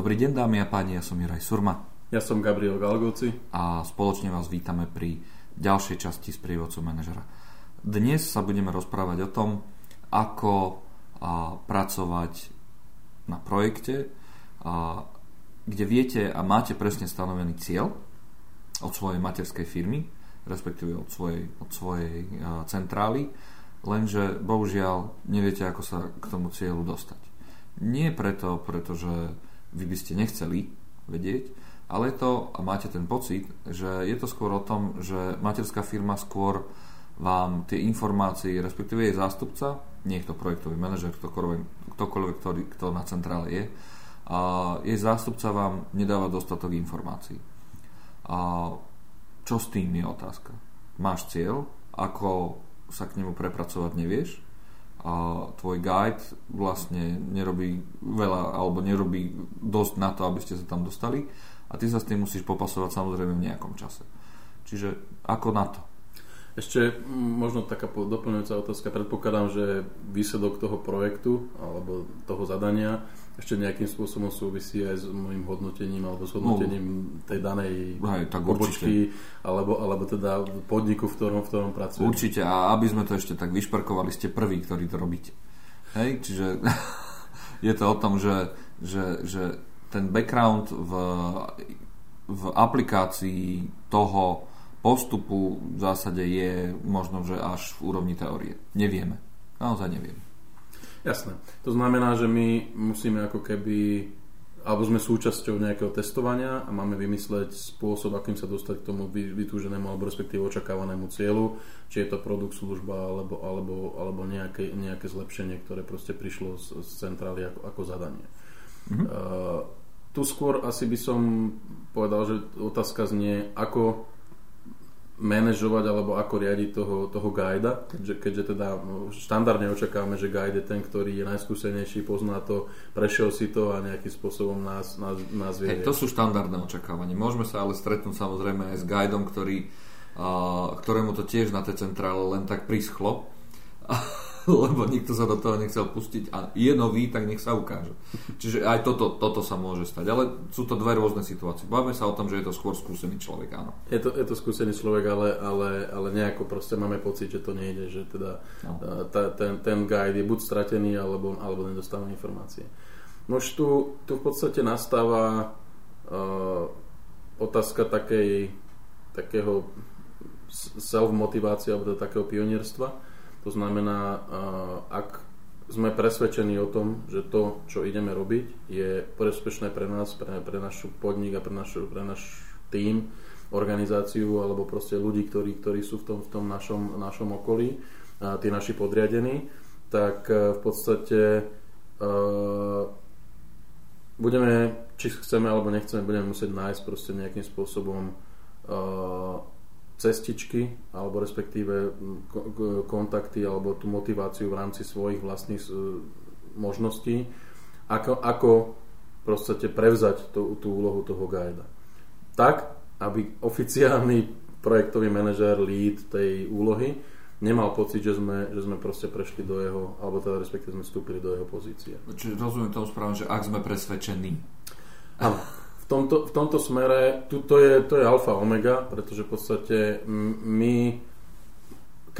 Dobrý deň dámy a páni, ja som Juraj Surma. Ja som Gabriel Galgoci. A spoločne vás vítame pri ďalšej časti z prievodcu manažera. Dnes sa budeme rozprávať o tom, ako a, pracovať na projekte, a, kde viete a máte presne stanovený cieľ od svojej materskej firmy, respektíve od svojej, od svojej a, centrály, lenže bohužiaľ neviete, ako sa k tomu cieľu dostať. Nie preto, pretože vy by ste nechceli vedieť, ale je to, a máte ten pocit, že je to skôr o tom, že materská firma skôr vám tie informácie, respektíve jej zástupca, nie je to projektový manažer, ktokoľvek, ktokoľvek ktorý, kto na centrále je, a jej zástupca vám nedáva dostatok informácií. A čo s tým je otázka? Máš cieľ, ako sa k nemu prepracovať nevieš, a tvoj guide vlastne nerobí veľa alebo nerobí dosť na to, aby ste sa tam dostali a ty sa s tým musíš popasovať samozrejme v nejakom čase. Čiže ako na to? Ešte možno taká doplňujúca otázka. Predpokladám, že výsledok toho projektu alebo toho zadania ešte nejakým spôsobom súvisí aj s môjim hodnotením alebo s hodnotením no, tej danej aj, tak pobočky alebo, alebo teda podniku, v ktorom, v ktorom pracujem. Určite a aby sme to ešte tak vyšparkovali, ste prví, ktorí to robíte. Hej, čiže je to o tom, že, že, že ten background v, v aplikácii toho postupu v zásade je možno, že až v úrovni teórie. Nevieme. Naozaj nevieme. Jasné. To znamená, že my musíme ako keby alebo sme súčasťou nejakého testovania a máme vymysleť spôsob, akým sa dostať k tomu vytúženému alebo respektíve očakávanému cieľu, či je to produkt, služba alebo, alebo, alebo nejaké, nejaké zlepšenie, ktoré proste prišlo z, z centrály ako, ako zadanie. Mm-hmm. Uh, tu skôr asi by som povedal, že otázka znie, ako manažovať alebo ako riadiť toho, toho guida, keďže, keďže teda no, štandardne očakávame, že guide je ten, ktorý je najskúsenejší, pozná to, prešiel si to a nejakým spôsobom nás, nás, nás vie. Hey, to sú štandardné očakávanie. Môžeme sa ale stretnúť samozrejme aj s guidom, ktorý, uh, ktorému to tiež na tej centrále len tak prischlo. lebo nikto sa do toho nechcel pustiť a je nový, tak nech sa ukáže. Čiže aj toto, toto sa môže stať. Ale sú to dve rôzne situácie. Bavíme sa o tom, že je to skôr skúsený človek, áno. Je to, je to skúsený človek, ale, ale, ale nejako proste máme pocit, že to nejde, že teda no. tá, ten, ten guide je buď stratený, alebo, alebo nedostáva informácie. No už tu, tu v podstate nastáva uh, otázka takej, takého self-motivácie alebo takého pionierstva to znamená, ak sme presvedčení o tom, že to, čo ideme robiť, je prospešné pre nás, pre, pre náš podnik a pre, naš, pre náš tým, organizáciu alebo proste ľudí, ktorí, ktorí sú v tom, v tom našom, našom okolí, tí naši podriadení, tak e, v podstate uh, budeme, či chceme alebo nechceme, budeme musieť nájsť proste nejakým spôsobom uh, cestičky alebo respektíve kontakty alebo tú motiváciu v rámci svojich vlastných e, možností, ako, ako proste prevzať tú, tú úlohu toho guida. Tak, aby oficiálny projektový manažer, lead tej úlohy nemal pocit, že sme, že sme proste prešli do jeho, alebo teda respektíve sme vstúpili do jeho pozície. Čiže rozumiem tomu správne, že ak sme presvedčení. Áno tomto, v tomto smere tu, to, je, to je alfa omega, pretože v podstate my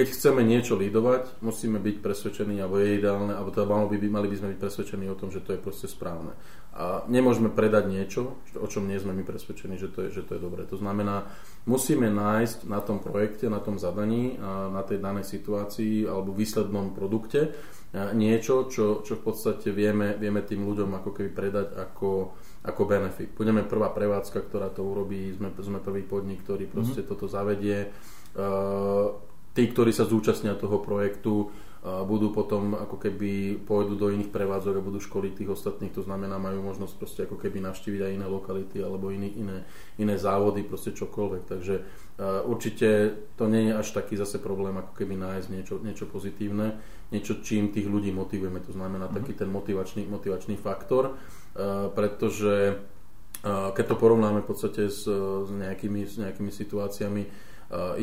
keď chceme niečo lídovať, musíme byť presvedčení, alebo je ideálne, alebo teda mali by, mali by sme byť presvedčení o tom, že to je proste správne. A nemôžeme predať niečo, o čom nie sme my presvedčení, že to je, že to je dobré. To znamená, musíme nájsť na tom projekte, na tom zadaní, na tej danej situácii alebo výslednom produkte niečo, čo, čo v podstate vieme, vieme tým ľuďom ako keby predať ako, ako benefit. Budeme prvá prevádzka, ktorá to urobí, sme, sme prvý podnik, ktorý proste mm-hmm. toto zavedie. Uh, tí, ktorí sa zúčastnia toho projektu, budú potom ako keby pôjdu do iných prevádzok a budú školiť tých ostatných, to znamená majú možnosť proste ako keby navštíviť aj iné lokality alebo iné, iné, iné závody, proste čokoľvek. Takže uh, určite to nie je až taký zase problém ako keby nájsť niečo, niečo pozitívne, niečo čím tých ľudí motivujeme, to znamená mm-hmm. taký ten motivačný, motivačný faktor, uh, pretože uh, keď to porovnáme v podstate s, s, nejakými, s nejakými situáciami,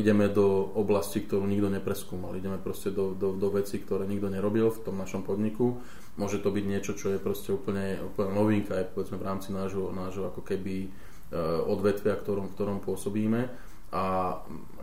ideme do oblasti, ktorú nikto nepreskúmal. Ideme proste do, do, do veci, ktoré nikto nerobil v tom našom podniku. Môže to byť niečo, čo je proste úplne, úplne novinka, aj povedzme v rámci nášho, nášho ako keby odvetvia, v ktorom, ktorom pôsobíme. A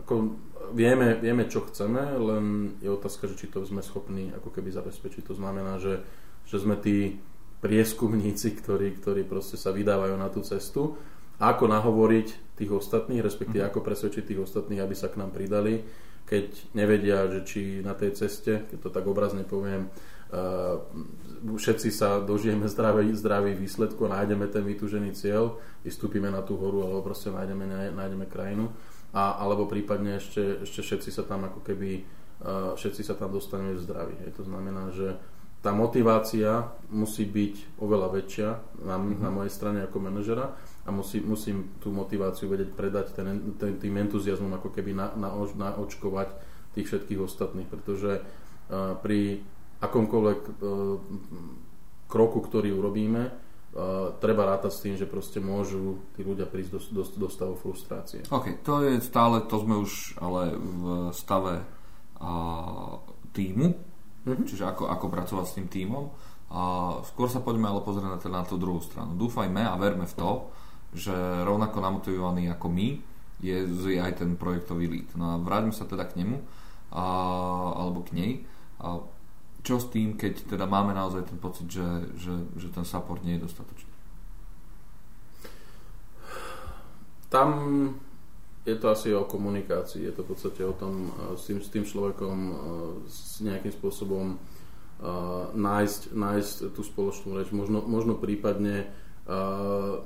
ako vieme, vieme, čo chceme, len je otázka, že či to sme schopní ako keby zabezpečiť. To znamená, že, že sme tí prieskumníci, ktorí, ktorí proste sa vydávajú na tú cestu ako nahovoriť tých ostatných, respektíve mhm. ako presvedčiť tých ostatných, aby sa k nám pridali, keď nevedia, že či na tej ceste, keď to tak obrazne poviem, uh, všetci sa dožijeme zdravý, zdravý výsledku nájdeme ten vytúžený cieľ, vystúpime na tú horu alebo proste nájdeme, nájdeme krajinu a, alebo prípadne ešte, ešte všetci sa tam ako keby uh, všetci sa tam dostaneme v zdraví. To znamená, že tá motivácia musí byť oveľa väčšia na, mm-hmm. na mojej strane ako manažera a musí, musím tú motiváciu vedieť predať ten, ten, tým entuziasmom ako keby na, na, na očkovať tých všetkých ostatných, pretože uh, pri akomkoľvek uh, kroku, ktorý urobíme, uh, treba rátať s tým, že proste môžu tí ľudia prísť do, do, do stavu frustrácie. OK, to je stále, to sme už ale v stave uh, týmu, mm-hmm. čiže ako, ako pracovať s tým týmom. A skôr sa poďme ale pozrieť na, na tú druhú stranu. Dúfajme a verme v to, že rovnako namotivovaný ako my je, je aj ten projektový lead. No a vráťme sa teda k nemu a, alebo k nej. A čo s tým, keď teda máme naozaj ten pocit, že, že, že ten support nie je dostatočný? Tam je to asi o komunikácii, je to v podstate o tom s tým, s tým človekom s nejakým spôsobom uh, nájsť, nájsť tú spoločnú reč. Možno, možno prípadne uh,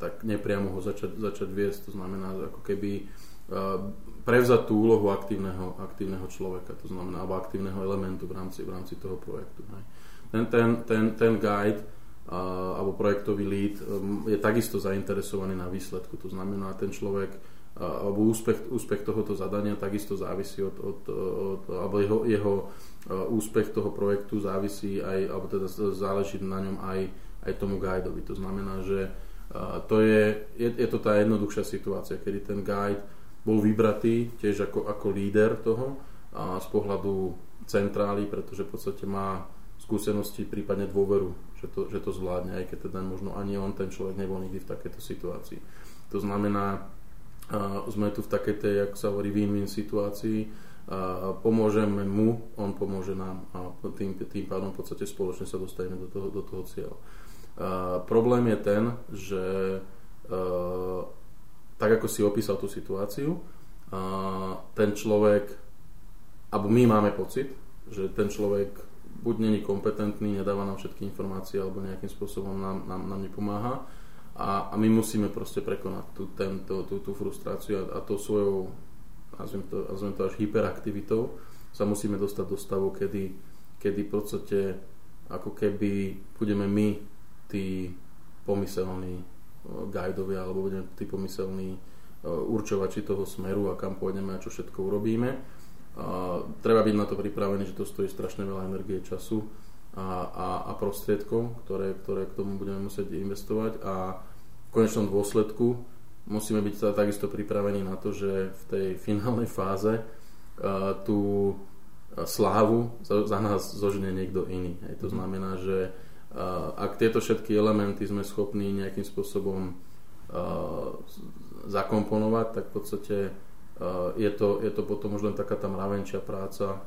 tak nepriamo ho začať, začať viesť. To znamená ako keby uh, prevzať tú úlohu aktívneho, aktívneho človeka, to znamená, alebo aktívneho elementu v rámci, v rámci toho projektu. Hej. Ten, ten, ten, ten guide uh, alebo projektový lead um, je takisto zainteresovaný na výsledku. To znamená, ten človek uh, alebo úspech, úspech tohoto zadania takisto závisí od, od, od alebo jeho, jeho úspech toho projektu závisí aj, alebo teda záleží na ňom aj, aj tomu guidovi. To znamená, že to je, je, je to tá jednoduchšia situácia, kedy ten guide bol vybratý tiež ako, ako líder toho a z pohľadu centrály, pretože v podstate má skúsenosti, prípadne dôveru, že to, že to zvládne, aj keď teda možno ani on, ten človek nebol nikdy v takejto situácii. To znamená, uh, sme tu v takej tej, ako sa hovorí, win-win situácii, uh, pomôžeme mu, on pomôže nám a tým, tým pádom v podstate spoločne sa dostaneme do toho, do toho cieľa problém je ten, že tak ako si opísal tú situáciu, ten človek, alebo my máme pocit, že ten človek buď není kompetentný, nedáva nám všetky informácie, alebo nejakým spôsobom nám, nám, nám nepomáha. A, a my musíme proste prekonať tú, tento, tú, tú frustráciu a, a to svojou, nazviem to, nazviem to až hyperaktivitou, sa musíme dostať do stavu, kedy, kedy v podstate ako keby budeme my tí pomyselní e, guidovia alebo budeme tí pomyselní e, určovači toho smeru a kam pôjdeme a čo všetko urobíme. A treba byť na to pripravený, že to stojí strašne veľa energie, času a, a, a prostriedkov, ktoré, ktoré k tomu budeme musieť investovať a v konečnom dôsledku musíme byť takisto pripravení na to, že v tej finálnej fáze uh, tú slávu za, za nás zožne niekto iný. Hej. To mhm. znamená, že ak tieto všetky elementy sme schopní nejakým spôsobom zakomponovať, tak v podstate je to, je to potom len taká tá mravenčia práca,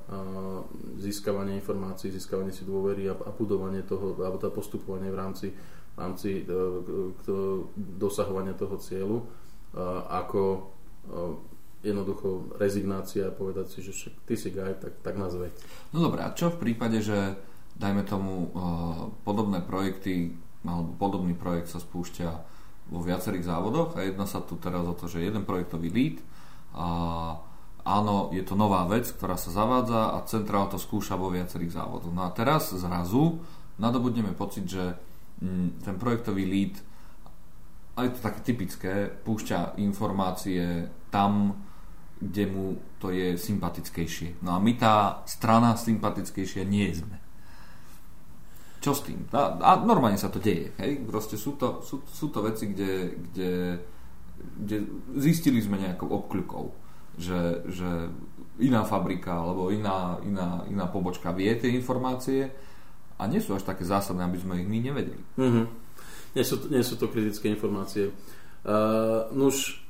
získavanie informácií, získavanie si dôvery a, a budovanie toho, alebo tá postupovanie v rámci, v rámci e, dosahovania toho cieľu, ako jednoducho rezignácia a povedať si, že však ty si guide, tak, tak nás. No dobré, a čo v prípade, že dajme tomu, eh, podobné projekty alebo podobný projekt sa spúšťa vo viacerých závodoch a jedná sa tu teraz o to, že jeden projektový lead a áno, je to nová vec, ktorá sa zavádza a centrál to skúša vo viacerých závodoch. No a teraz zrazu nadobudneme pocit, že mm, ten projektový lead a je to také typické, púšťa informácie tam, kde mu to je sympatickejšie. No a my tá strana sympatickejšia nie sme. Čo s tým? A, a normálne sa to deje. Hej? Proste sú to, sú, sú to veci, kde, kde kde zistili sme nejakou obkľukou, že, že iná fabrika alebo iná, iná, iná pobočka vie tie informácie a nie sú až také zásadné, aby sme ich my nevedeli. Mm-hmm. Nie, sú, nie sú to kritické informácie. Uh, nuž,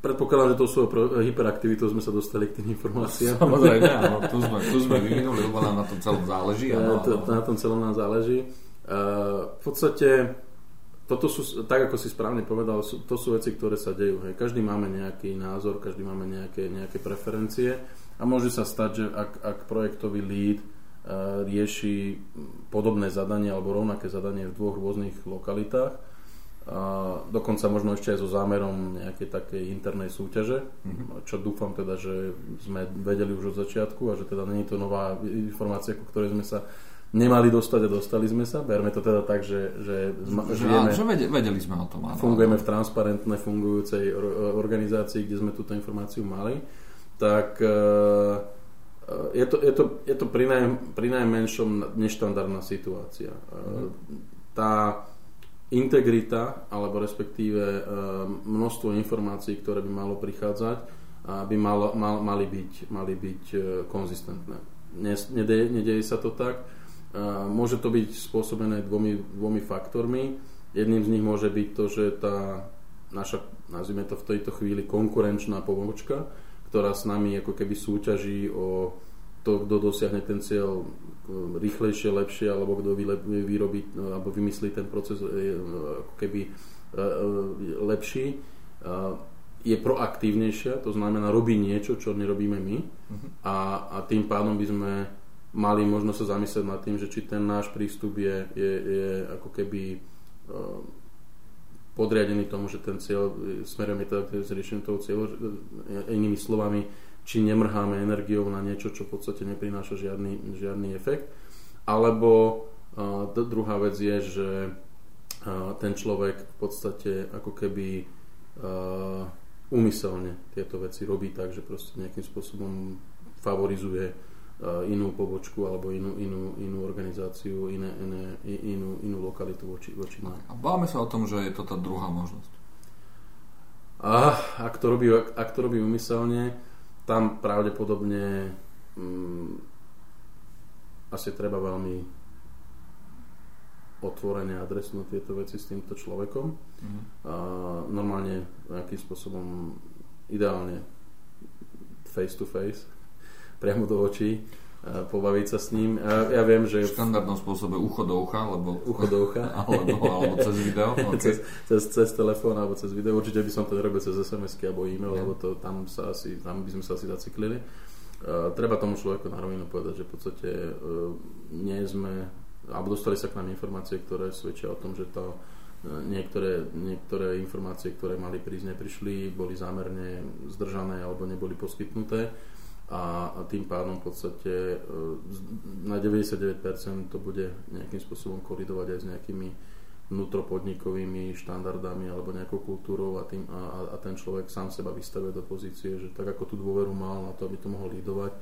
Predpokladám, že to svojou hyperaktivitou sme sa dostali k tým informáciám. Samozrejme, áno, tu sme, tu sme vyvinuli, lebo nám na tom celom záleží. Áno, áno. Na tom celom nám záleží. Uh, v podstate, toto sú, tak ako si správne povedal, sú, to sú veci, ktoré sa dejú. Hej. Každý máme nejaký názor, každý máme nejaké, nejaké preferencie a môže sa stať, že ak, ak projektový lead uh, rieši podobné zadanie alebo rovnaké zadanie v dvoch rôznych lokalitách, a dokonca možno ešte aj so zámerom nejakej takej internej súťaže, mm-hmm. čo dúfam teda, že sme vedeli už od začiatku a že teda není to nová informácia, ku ktorej sme sa nemali dostať a dostali sme sa. Berme to teda tak, že, že žijeme, že vedeli sme o tom. Áno, fungujeme v transparentnej fungujúcej organizácii, kde sme túto informáciu mali. Tak e, je to, je to, je to pri, naj, pri najmenšom neštandardná situácia. Mm-hmm. Tá integrita, alebo respektíve e, množstvo informácií, ktoré by malo prichádzať, by malo, mal, mali byť, mali byť e, konzistentné. Nedeje, nedeje sa to tak. E, môže to byť spôsobené dvomi, dvomi faktormi. Jedným z nich môže byť to, že tá naša, nazvime to v tejto chvíli, konkurenčná pomočka, ktorá s nami ako keby súťaží o to, kto dosiahne ten cieľ rýchlejšie, lepšie, alebo kto vyrobí, no, alebo vymyslí ten proces e, ako keby e, e, lepší, je proaktívnejšia, to znamená robí niečo, čo nerobíme my uh-huh. a, a tým pádom by sme mali možno sa zamyslieť nad tým, že či ten náš prístup je, je, je ako keby podriadený tomu, že ten cieľ smerujeme teda k riešeniu toho cieľu, inými slovami, či nemrháme energiou na niečo, čo v podstate neprináša žiadny, žiadny efekt. Alebo uh, druhá vec je, že uh, ten človek v podstate ako keby uh, úmyselne tieto veci robí tak, že proste nejakým spôsobom favorizuje uh, inú pobočku alebo inú, inú, inú organizáciu, iné, iné, inú, inú lokalitu voči, voči nám. A báme sa o tom, že je to tá druhá možnosť. A, ak, to robí, ak, ak to robí umyselne, tam pravdepodobne mm, asi treba veľmi otvorene adresnúť tieto veci s týmto človekom. Mm-hmm. A normálne nejakým spôsobom ideálne face to face, priamo do očí pobaviť sa s ním. Ja, ja viem, že... V štandardnom spôsobe ucho do ucha, alebo... Ucho do ucha. alebo, alebo cez video. Okay. cez, cez, cez telefón alebo cez video. Určite by som to nerobil cez sms alebo e-mail, yeah. lebo to, tam, sa asi, tam by sme sa asi zaciklili. Uh, treba tomu človeku na rovinu povedať, že v podstate uh, nie sme, alebo dostali sa k nám informácie, ktoré svedčia o tom, že to uh, niektoré, niektoré informácie, ktoré mali prísť, neprišli, boli zámerne zdržané alebo neboli poskytnuté a, tým pádom v podstate e, na 99% to bude nejakým spôsobom kolidovať aj s nejakými vnútropodnikovými štandardami alebo nejakou kultúrou a, tým, a, a ten človek sám seba vystavuje do pozície, že tak ako tú dôveru mal na to, aby to mohol lídovať,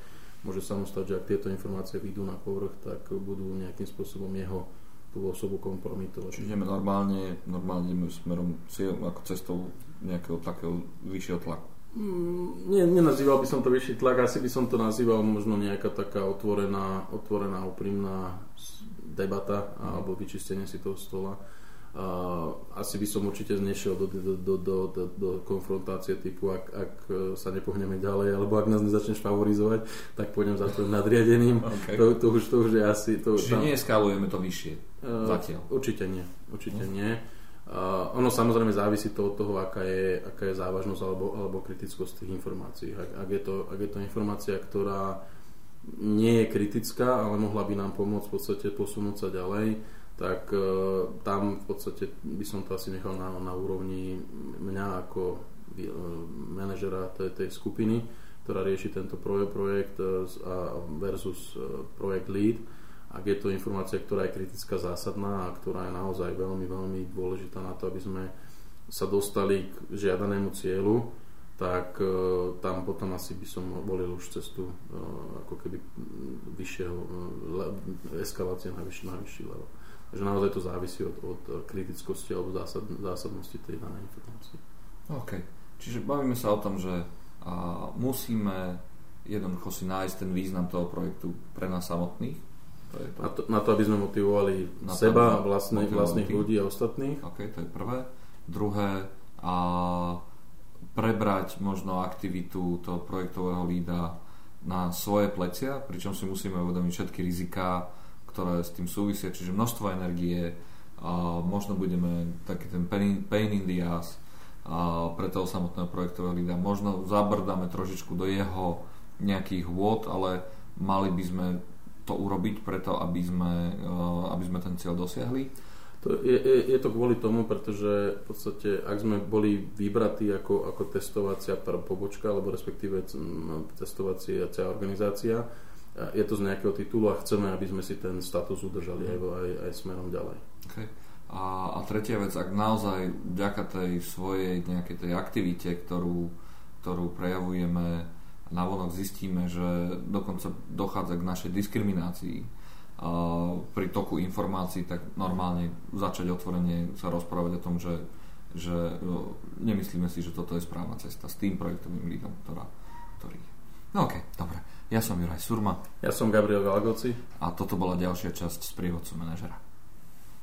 môže sa mu stať, že ak tieto informácie vyjdú na povrch, tak budú nejakým spôsobom jeho tú osobu kompromitovať. Čiže ideme normálne, normálne ideme smerom ako cestou nejakého takého vyššieho tlaku. Mm, nie, nenazýval by som to vyšší tlak, asi by som to nazýval možno nejaká taká otvorená, otvorená úprimná debata mm. alebo vyčistenie si toho stola. Uh, asi by som určite nešiel do, do, do, do, do, do konfrontácie typu, ak, ak sa nepohneme ďalej, alebo ak nás nezačneš favorizovať, tak pôjdem za tvojim nadriadeným. Okay. To, to, už, to už je asi... To, Čiže tam... neeskalujeme to vyššie uh, zatiaľ? Určite nie. Určite mm. nie. Uh, ono samozrejme závisí to od toho, aká je, aká je závažnosť alebo, alebo kritickosť tých informácií. Ak, ak, je to, ak je to informácia, ktorá nie je kritická, ale mohla by nám pomôcť v podstate posunúť sa ďalej, tak uh, tam v podstate by som to asi nechal na, na úrovni mňa ako uh, manažera tej, tej skupiny, ktorá rieši tento projekt, projekt versus uh, projekt lead ak je to informácia, ktorá je kritická, zásadná a ktorá je naozaj veľmi, veľmi dôležitá na to, aby sme sa dostali k žiadanému cieľu, tak uh, tam potom asi by som volil už cestu uh, ako keby vyššieho uh, le, eskalácie na vyšší, na vyšší level. Takže naozaj to závisí od, od kritickosti alebo zásad, zásadnosti tej danej informácie. OK. Čiže bavíme sa o tom, že a, musíme jednoducho si nájsť ten význam toho projektu pre nás samotných. To to. Na, to, na to, aby sme motivovali na seba, vlastne, vlastných ľudí a ostatných. OK, to je prvé. Druhé, a prebrať možno aktivitu toho projektového lída na svoje plecia, pričom si musíme uvedomiť všetky riziká, ktoré s tým súvisia, čiže množstvo energie, a možno budeme taký ten pain, pain in the ass a pre toho samotného projektového lída. Možno zabrdáme trošičku do jeho nejakých vôd, ale mali by sme to urobiť preto, aby sme, aby sme ten cieľ dosiahli. To je, je, je to kvôli tomu, pretože v podstate, ak sme boli vybratí ako, ako testovacia pobočka, alebo respektíve testovacia organizácia, je to z nejakého titulu a chceme, aby sme si ten status udržali aj, aj, aj smerom ďalej. Okay. A, a tretia vec, ak naozaj vďaka tej svojej nejakej tej aktivite, ktorú, ktorú prejavujeme navonok, zistíme, že dokonca dochádza k našej diskriminácii, pri toku informácií, tak normálne začať otvorene sa rozprávať o tom, že, že nemyslíme si, že toto je správna cesta s tým projektovým lídom, ktorá, ktorý No ok, dobre. Ja som Juraj Surma. Ja som Gabriel Galgoci. A toto bola ďalšia časť z prievodcu manažera.